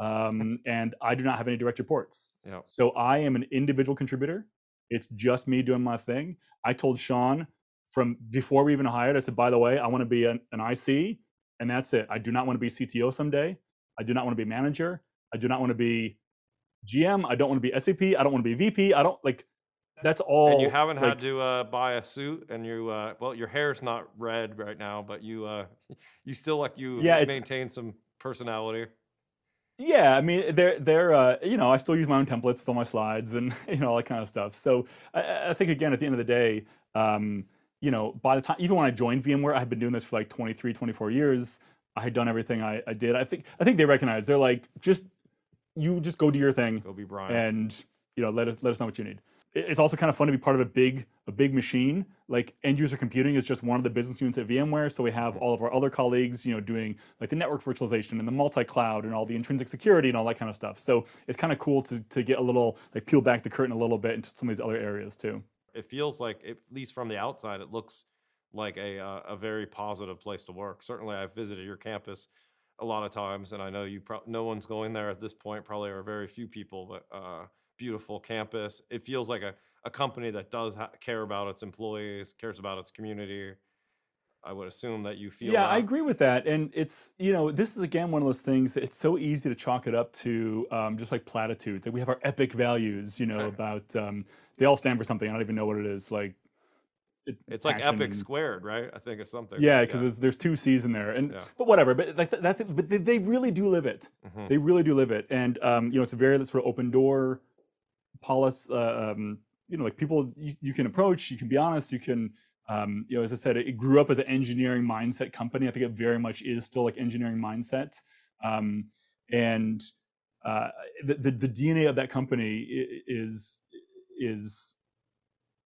um, and I do not have any direct reports. Yeah. So I am an individual contributor. It's just me doing my thing. I told Shawn from before we even hired, I said, by the way, I want to be an, an IC, and that's it. I do not want to be CTO someday. I do not want to be manager. I do not want to be GM. I don't want to be SVP. I don't want to be VP. I don't like. That's all. And you haven't like, had to uh, buy a suit, and you uh, well, your hair's not red right now, but you uh, you still like you Yeah, maintain some personality. Yeah, I mean, they're they're uh, you know I still use my own templates with all my slides and you know all that kind of stuff. So I- I, I think again at the end of the day, um, you know, by the time even when I joined VMware, I had been doing this for like 23, 24 years. I had done everything I, I did. I think I think they recognize they're like just you just go do your thing Go be Brian. and you know let us let us know what you need. It's also kind of fun to be part of a big a big machine. Like end user computing is just one of the business units at VMware. So we have mm-hmm. all of our other colleagues, you know, doing like the network virtualization and the multi cloud and all the intrinsic security and all that kind of stuff. So it's kind of cool to to get a little like peel back the curtain a little bit into some of these other areas too. it feels like, at least from the outside, it looks like a uh, a very positive place to work. Certainly, I've visited your campus a lot of times, and I know you. Pro- no one's going there at this point. Probably are very few people, but uh, beautiful campus. It feels like a, a company that does ha- care about its employees, cares about its community. I would assume that you feel. yeah, I agree with that. And it's, you know, this is again one of those things that it's so easy to chalk it up to um, just like platitudes. Like we have our epic values, you know, Okay. about, um, they all stand for something. I don't even know what it is. Like, it- It's like epic and- squared, right? I think it's something. Yeah, because there's two C's in there, and Yeah. but whatever. But like that's it. But they, they really do live it. Mhm. They really do live it, and um, you know, it's a very sort of open door policy. Uh, um, you know, like people you, you can approach, you can be honest, you can. Um, you know, as I said, it, it grew up as an engineering mindset company. I think it very much is still like engineering mindset, um, and uh, the, the the DNA of that company is is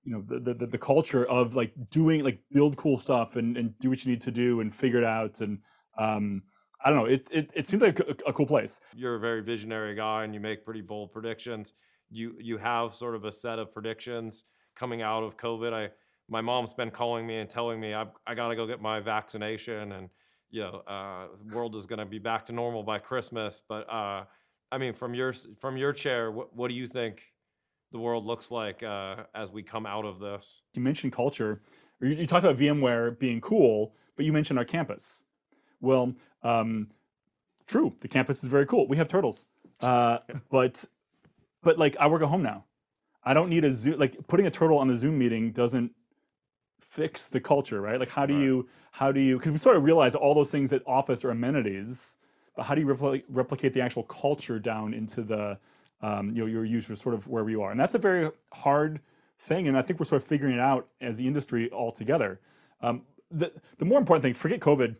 you know the, the the culture of like doing like build cool stuff and and do what you need to do and figure it out and um i don't know it it, it seems like a, a cool place you're a very visionary guy and you make pretty bold predictions. You you have sort of a set of predictions coming out of COVID. I my mom's been calling me and telling me I I got to go get my vaccination and you know uh, the world is going to be back to normal by Christmas. But uh, I mean, from your from your chair, what what do you think the world looks like uh, as we come out of this? you mentioned culture. Or you, you talked about vmware being cool but you mentioned our campus. Well um true the campus is very cool. We have turtles. Uh but but like i work at home now. I don't need a zoom like putting a turtle on the zoom meeting doesn't fix the culture right? Like how do Right. you how do you because we sort of realize all those things at office are amenities but how do you repli- replicate the actual culture down into the um, you know your users sort of wherever you are. And that's a very hard thing and i think we're sort of figuring it out as the industry altogether. Um, the, the more important thing forget covid.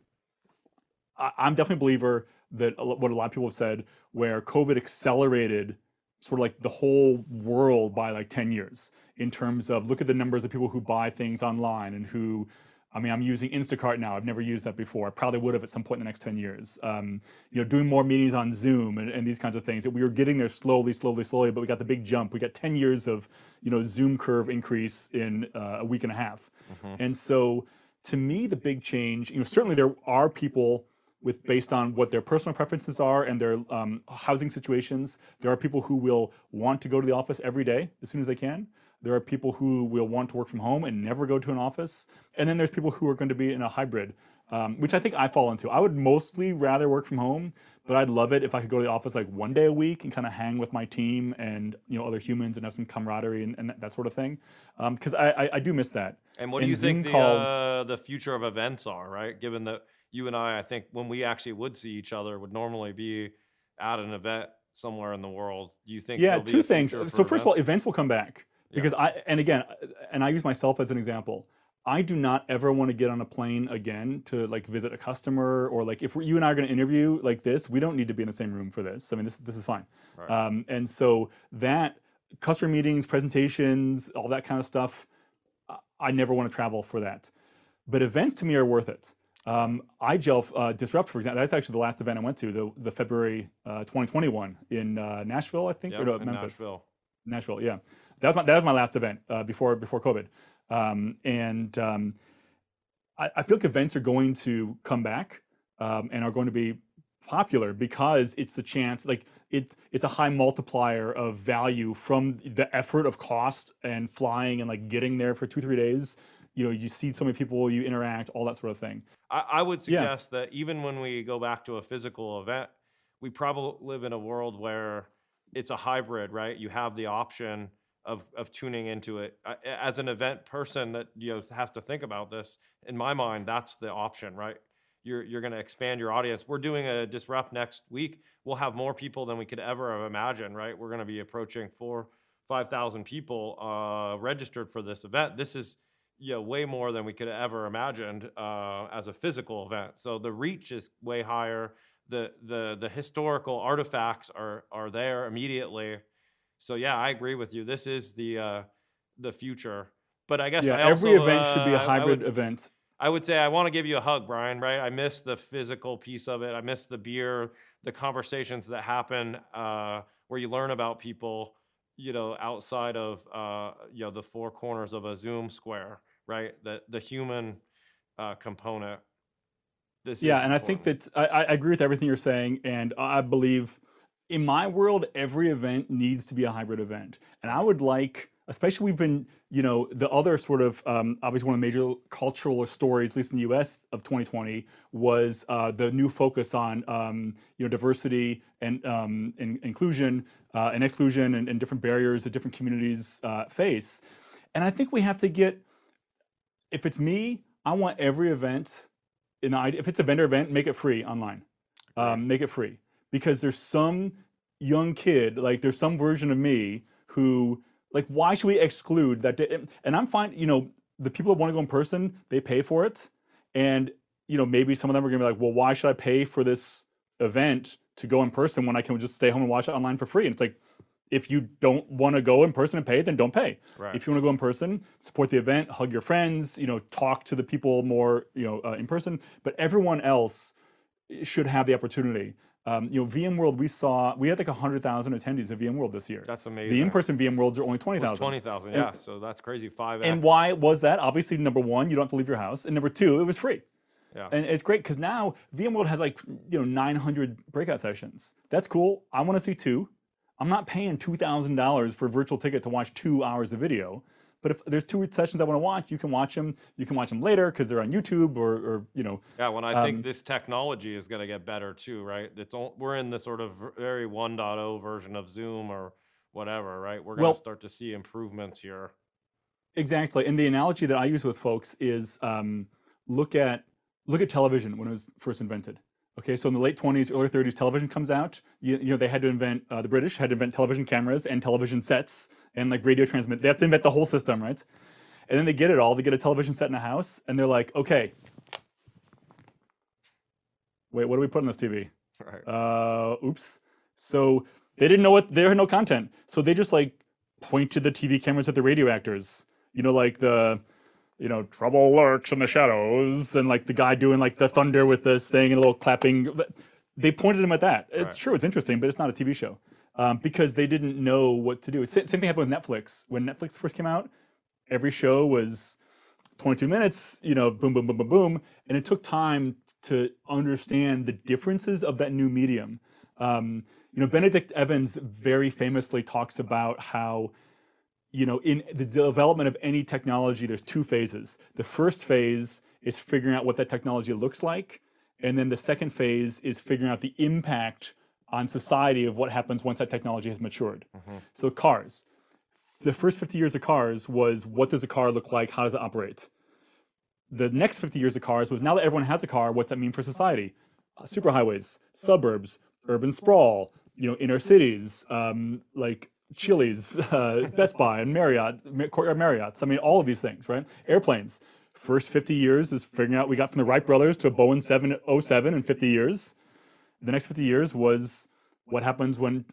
I, i'm definitely a believer that a what a lot of people have said where covid accelerated sort of like the whole world by like 10 years in terms of look at the numbers of people who buy things online and who I mean, I'm using Instacart now. I've never used that before. I probably would have at some point in the next 10 years. Um, you know, doing more meetings on Zoom and, and these kinds of things. We were getting there slowly, slowly, slowly, but we got the big jump. We got 10 years of, you know, Zoom curve increase in uh, a week and a half. And so to me, the big change, you know, certainly there are people with based on what their personal preferences are and their um, housing situations. There are people who will want to go to the office every day as soon as they can. There are people who will want to work from home and never go to an office. And then there's people who are going to be in a hybrid, um, which I think I fall into. I would mostly rather work from home, but I'd love it if I could go to the office like one day a week and kind of hang with my team and you know other humans and have some camaraderie and, and that, sort of thing. Because I, I, I do miss that. And what do And you think the calls- uh, the future of events are, right? Given that you and I, I think when we actually would see each other, would normally be at an event somewhere in the world. Do you think? yeah be two things so first of all events will come back because i and again and i use myself as an example i do not ever want to get on a plane again to like visit a customer or like if you and i are going to interview like this we don't need to be in the same room for this i mean this, this is fine Right. um, and so that customer meetings presentations all that kind of stuff I- i never want to travel for that but events to me are worth it um, IGEL uh, Disrupt, for example, that's actually the last event I went to, the, the February uh, 2021 in uh, Nashville, I think, Yep, or no, Memphis. Nashville. Nashville, yeah. That was my that was my last event uh, before before COVID, um, and um, I, I feel like events are going to come back. um, and are going to be popular because it's the chance like it's it's a high multiplier of value from the effort of cost and flying and like getting there for two three days you know you see so many people you interact all that sort of thing I, I would yeah suggest that even when we go back to a physical event, we probably live in a world where it's a hybrid, right? You have the option of of tuning into it. I- As an event person that you know has to think about this, in my mind, that's the option, right? You're you're going to expand your audience. We're doing a disrupt next week. We'll have more people than we could ever have imagined, right? We're going to be approaching four, five thousand people uh, registered for this event. This is know way more than we could ever imagined uh, as a physical event. So the reach is way higher. The the the historical artifacts are are there immediately. So yeah, I agree with you. This is the uh, the future. But I guess yeah I every also event should be uh, a I, I hybrid would event I would say I want to give you a hug, Brian. Right? I miss the physical piece of it. I miss the beer, the conversations that happen uh, where you learn about people. You know, outside of uh, you know the four corners of a Zoom square, right? The the human uh, component. This Yeah, and I think that I, I agree with everything you're saying, and I believe in my world, every event needs to be a hybrid event. And I would like, especially we've been, you know, the other sort of um, obviously one of the major cultural stories, at least in the U.S. of 2020, was uh, the new focus on um, you know diversity and, um, and inclusion uh, and exclusion and, and different barriers that different communities uh, face. And I think we have to get if it's me, I want every event in the if it's a vendor event, make it free online. Um, make it free because there's some young kid, like there's some version of me who, like, why should we exclude that? day? And I'm fine, you know, the people that want to go in person, they pay for it, and you know, maybe some of them are gonna be like, well, why should I pay for this event to go in person when I can just stay home and watch it online for free? And it's like, if you don't want to go in person and pay, then don't pay. Right. If you want to go in person, support the event, hug your friends, you know, talk to the people more, you know, uh, in person. But everyone else should have the opportunity. Um, you know, VMworld, we saw we had like hundred thousand attendees at VMworld this year. That's amazing. The in-person VMworlds are only twenty It was thousand. twenty thousand. And Yeah. So that's crazy. Five and why was that? Obviously, number one, you don't have to leave your house, and number two, it was free. Yeah. And it's great because now VMworld has like you know 900 breakout sessions. That's cool. I want to see two. I'm not paying two thousand dollars for a virtual ticket to watch two hours of video. But if there's two sessions I want to watch, you can watch them. You can watch them later because they're on YouTube or, or you know. Yeah, when I think Um, this technology is going to get better too, right? It's all, we're in the sort of very 1.0 version of Zoom or whatever, right? We're going Well, to start to see improvements here. Exactly. And the analogy that I use with folks is um, look at look at television when it was first invented. Okay, so in the late 20s, early 30s, television comes out. You, you know, they had to invent uh, the British had to invent television cameras and television sets and like radio transmit. They have to invent the whole system, right? And then they get it all. They get a television set in a house, and they're like, okay, wait, what do we put on this TV? Right. uh, oops. So they didn't know what there had no content. So they just like pointed the TV cameras at the radio actors. You know, like the you know, trouble lurks in the shadows, and like the guy doing like the thunder with this thing and a little clapping. But They pointed him at that. It's Right. true, it's interesting, but it's not a TV show um, because they didn't know what to do. It's, same thing happened with Netflix. When Netflix first came out, every show was 22 minutes, you know, boom, boom, boom, boom, boom. And it took time to understand the differences of that new medium. Um, you know, Benedict Evans very famously talks about how, you know, in the development of any technology, there's two phases. The first phase is figuring out what that technology looks like. And then the second phase is figuring out the impact on society of what happens once that technology has matured. So, cars the first 50 years of cars was what does a car look like? How does it operate? The next 50 years of cars was now that everyone has a car, what's that mean for society? Uh, superhighways, suburbs, urban sprawl, you know, inner cities, um, like Chili's, uh, Best Buy, and Marriott, Ma- Courtyard Marriott's. I mean, all of these things, right? Airplanes. First 50 years is figuring out we got from the Wright brothers to a Boeing 707 in 50 years. The next 50 years was what happens when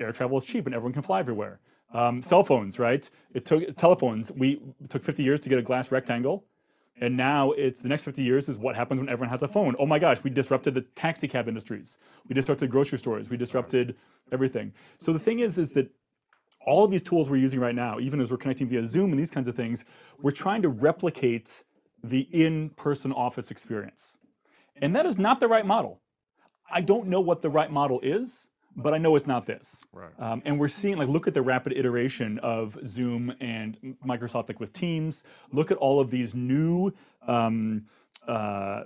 air travel is cheap and everyone can fly everywhere. Um, cell phones, right? It took telephones. We took 50 years to get a glass rectangle, and now it's the next 50 years is what happens when everyone has a phone. Oh my gosh, we disrupted the taxi cab industries. We disrupted grocery stores. We disrupted everything. So the thing is, is that all of these tools we're using right now, even as we're connecting via Zoom and these kinds of things, we're trying to replicate the in-person office experience. And that is not the right model. I don't know what the right model is, but I know it's not this. Right. Um, and we're seeing, like, look at the rapid iteration of Zoom and Microsoft, like with Teams. Look at all of these new um, uh,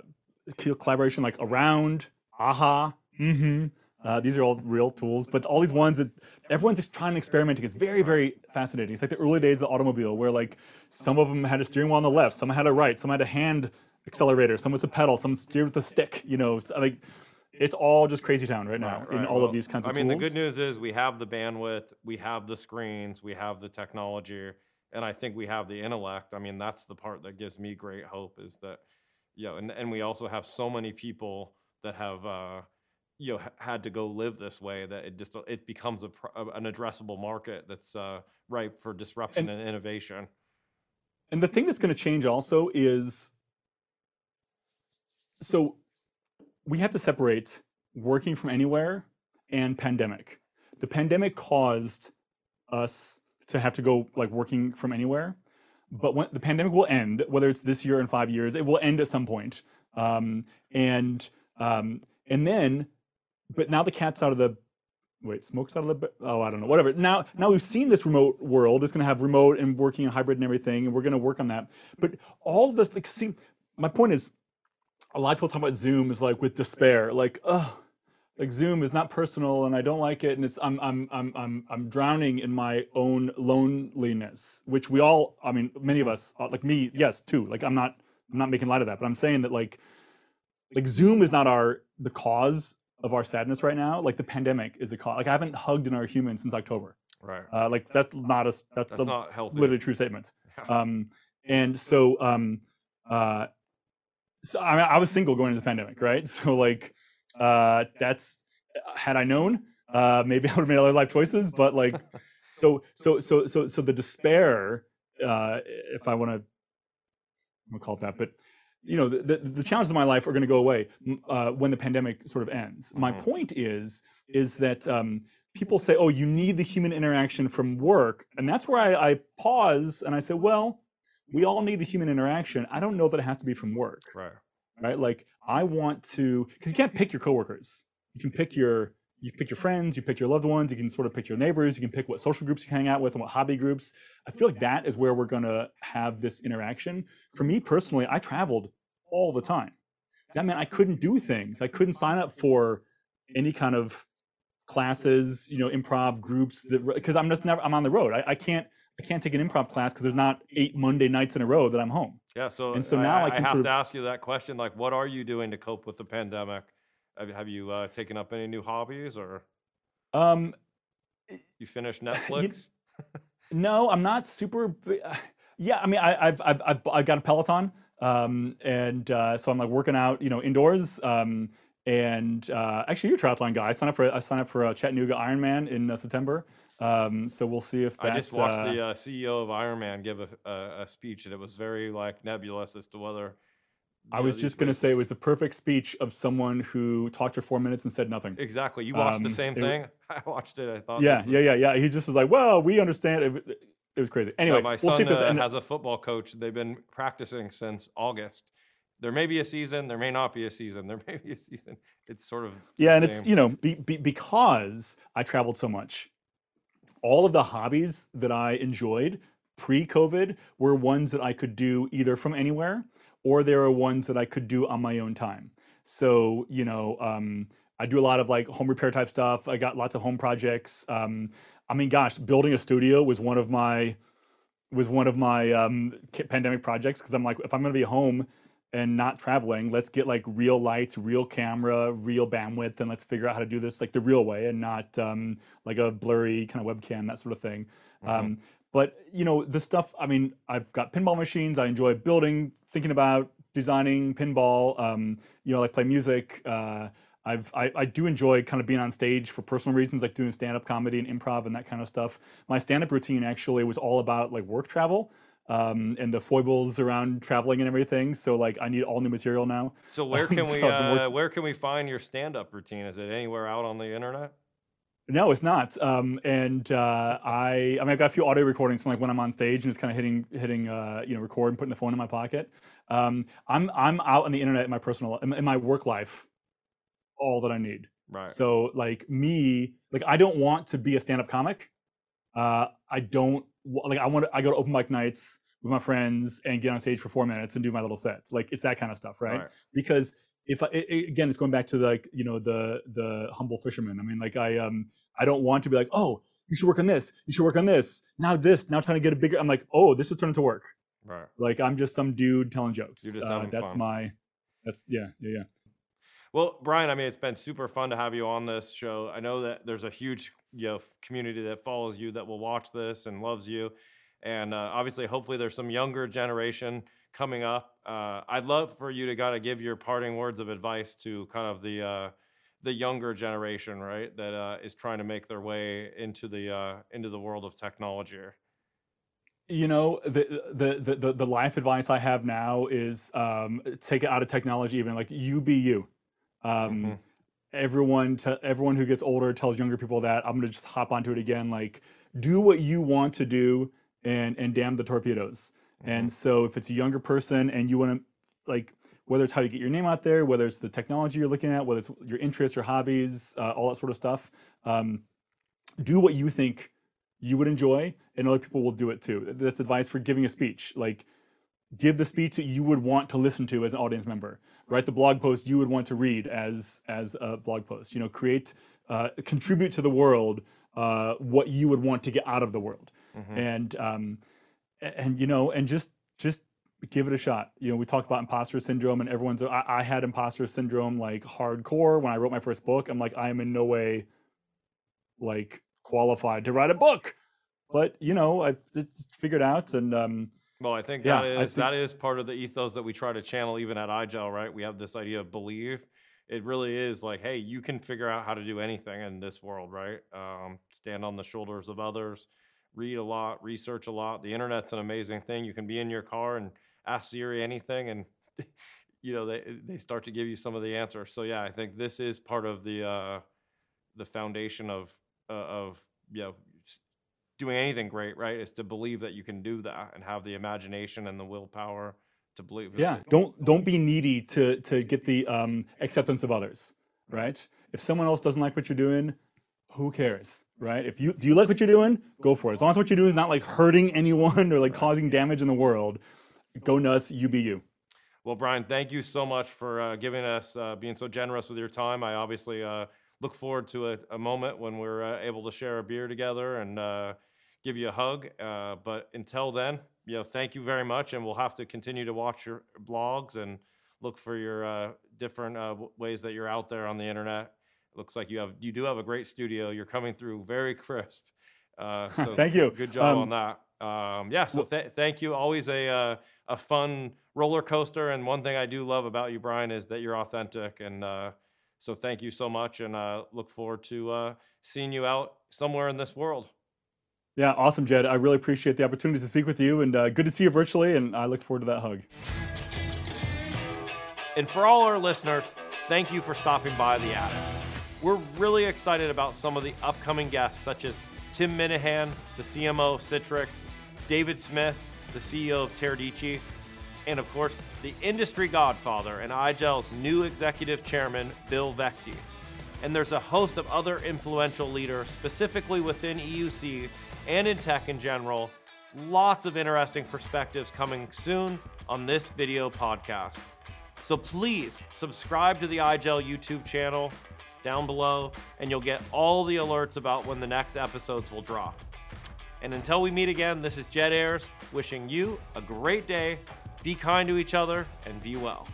collaboration, like Around, Aha, mm-hmm. Uh, these are all real tools, but all these ones that everyone's just trying to experiment. It's very, very fascinating. It's like the early days of the automobile, where like some of them had a steering wheel on the left, some had a right, some had a hand accelerator, some was the pedal, some steered with a stick. You know, so, like it's all just crazy town right now Right, in right. all Well, of these kinds of things. I mean, tools. the good news is we have the bandwidth, we have the screens, we have the technology, and I think we have the intellect. I mean, that's the part that gives me great hope is that, you know, and, and we also have so many people that have, uh, you know, had to go live this way that it just it becomes a, an addressable market that's uh, ripe for disruption and, innovation. And the thing that's going to change also is so we have to separate working from anywhere and pandemic. The pandemic caused us to have to go like working from anywhere, but when the pandemic will end, whether it's this year or in five years, it will end at some point. Um, and um, and then, but now the cat's out of the wait, smoke's out of the oh I don't know whatever. Now now we've seen this remote world. It's going to have remote and working and hybrid and everything, and we're going to work on that. But all of this, like, see, my point is, a lot of people talk about Zoom is like with despair, like, oh, like Zoom is not personal, and I don't like it, and it's I'm I'm I'm I'm I'm drowning in my own loneliness, which we all, I mean, many of us, uh, like me, yes, too. Like I'm not I'm not making light of that, but I'm saying that like like Zoom is not our the cause of our sadness right now. Like the pandemic is a cause. Like I haven't hugged another human since October. Right. Uh, like that's not a that's, That's a not healthy. literally true statement. Um, and so, um, uh, so I, mean, I was single going into the pandemic, right? So like, uh, that's had I known, uh, maybe I would have made other life choices. But like, so so so so so the despair, uh, if I want to, I'm gonna call it that, but you know, the, the, the challenges of my life are going to go away uh, when the pandemic sort of ends. My Mhm. point is, is that um, people say, "Oh, you need the human interaction from work," and that's where I, I pause and I say, "Well, we all need the human interaction. I don't know that it has to be from work, right. right? Like, I want to, because you can't pick your coworkers. You can pick your you pick your friends, you pick your loved ones, you can sort of pick your neighbors, you can pick what social groups you hang out with and what hobby groups. I feel like that is where we're going to have this interaction. For me personally, I traveled all the time. That meant I couldn't do things. I couldn't sign up for any kind of classes, you know, improv groups that because I'm just never I'm on the road. I, I can't I can't take an improv class because there's not eight Monday nights in a row that I'm home. Yeah. So, And so now I can have sort to ask you that question. Like, what are you doing to cope with the pandemic? Have, have you uh, taken up any new hobbies or Um, you finished Netflix? No, I'm not super. b- Yeah, I mean, I, I've, I've I've I got a Peloton, um, and uh, so I'm like working out, you know, indoors. Um, and uh, actually, you're a triathlon guy. I signed up for I signed up for a Chattanooga Ironman in uh, September. Um, so we'll see if that's I just watched uh, the uh, CEO of Ironman give a, a, a speech, and it was very like nebulous as to whether. I know, was just going to say it was the perfect speech of someone who talked for four minutes and said nothing. exactly. You watched the um, same it- thing. I watched it. I thought. Yeah, yeah, yeah, yeah. He just was like, "Well, we understand." It, it was crazy. Anyway, my we'll son uh, has a football coach. They've been practicing since August. There may be a season. There may not be a season. There may be a season. It's sort of the Yeah, and it's you know be, be, because I traveled so much. All of the hobbies that I enjoyed pre-COVID were ones that I could do either from anywhere, or there are ones that I could do on my own time. So you know, um, I do a lot of like home repair type stuff. I got lots of home projects. Um, I mean, gosh, building a studio was one of my was one of my um, pandemic projects because I'm like, if I'm going to be home and not traveling, let's get like real lights, real camera, real bandwidth, and let's figure out how to do this like the real way and not um, like a blurry kind of webcam, that sort of thing. Mhm. Um, but you know, the stuff. I mean, I've got pinball machines. I enjoy building, thinking about designing pinball. Um, you know, like play music. Uh, I've I, I do enjoy kind of being on stage for personal reasons, like doing stand-up comedy and improv and that kind of stuff. My stand-up routine actually was all about like work travel um, and the foibles around traveling and everything. So like I need all new material now. So where can we So been uh, where can we find your stand up routine? Is it anywhere out on the internet? No, it's not. Um, and uh, I, I mean, I've got a few audio recordings from like when I'm on stage and just kind of hitting, hitting, uh, you know, record and putting the phone in my pocket. Um, I'm, I'm out on the internet in my personal, in, my work life, all that I need. Right. So like me, like I don't want to be a stand-up comic. Uh, I don't like. I want. to I go to open mic nights with my friends and get on stage for four minutes and do my little sets. Like it's that kind of stuff, right? Right. Because if I, it, again, it's going back to like you know the the humble fisherman. I mean, like I um I don't want to be like, oh, you should work on this. You should work on this. Now this. Now trying to get a bigger. I'm like, oh, this is turning to work. Right. Like I'm just some dude telling jokes. You're just Uh, having that's fun. my. That's yeah yeah yeah. Well, Brian, I mean, it's been super fun to have you on this show. I know that there's a huge you know community that follows you that will watch this and loves you, and uh, obviously, hopefully, there's some younger generation coming up. Uh, I'd love for you to kind of give your parting words of advice to kind of the uh, the younger generation, right, that uh, is trying to make their way into the uh, into the world of technology. you know the, the the the life advice i have now is um take it out of technology even like you be you um Mhm. everyone te- everyone who gets older tells younger people that i'm gonna just hop onto it again like do what you want to do and and damn the torpedoes and so if it's a younger person and you want to like whether it's how you get your name out there whether it's the technology you're looking at whether it's your interests your hobbies uh, all that sort of stuff um, do what you think you would enjoy and other people will do it too. That's advice for giving a speech. Like give the speech that you would want to listen to as an audience member. Write the blog post you would want to read as as a blog post. You know create uh, contribute to the world uh, what you would want to get out of the world. Mhm. and um, and you know and just just give it a shot you know we talk about imposter syndrome and everyone's I, I had imposter syndrome like hardcore when i wrote my first book i'm like i am in no way like qualified to write a book but you know i just figured out and um Well, I think Yeah, that is that is part of the ethos that we try to channel even at IGEL, right? We have this idea of believe. It really is like, hey, you can figure out how to do anything in this world, right? Um, stand on the shoulders of others, read a lot, research a lot. The internet's an amazing thing. You can be in your car and ask Siri anything, and you know they they start to give you some of the answers. So yeah, I think this is part of the uh, the foundation of uh, of you know doing anything great, right? Is to believe that you can do that and have the imagination and the willpower to believe. yeah don't don't be needy to to get the um acceptance of others right if someone else doesn't like what you're doing who cares right if you do you like what you're doing go for it as long as what you're doing is not like hurting anyone or like causing damage in the world go nuts you be you Well, Brian, thank you so much for uh, giving us, uh, being so generous with your time. I obviously uh, look forward to a, a moment when we're uh, able to share a beer together and uh, give you a hug. Uh, but until then, you know, thank you very much, and we'll have to continue to watch your blogs and look for your different ways that you're out there on the internet. Looks like you have, you do have a great studio. You're coming through very crisp. Uh, so Thank you. Good job Um, on that. Um, yeah. So th- thank you. Always a uh, a fun roller coaster. And one thing I do love about you, Brian, is that you're authentic. And uh, so thank you so much. And uh, look forward to uh, seeing you out somewhere in this world. yeah awesome jed i really appreciate the opportunity to speak with you and uh, good to see you virtually and i look forward to that hug And for all our listeners, thank you for stopping by the attic. We're really excited about some of the upcoming guests, such as Tim Minahan, the CMO of Citrix, David Smith, the CEO of Teradici, and of course, the industry godfather and IGEL's new executive chairman, Bill Veghte. And there's a host of other influential leaders, specifically within EUC and in tech in general. Lots of interesting perspectives coming soon on this video podcast. So please subscribe to the IGEL YouTube channel down below, and you'll get all the alerts about when the next episodes will drop. And until we meet again, this is Jed Ayres wishing you a great day, be kind to each other, and be well.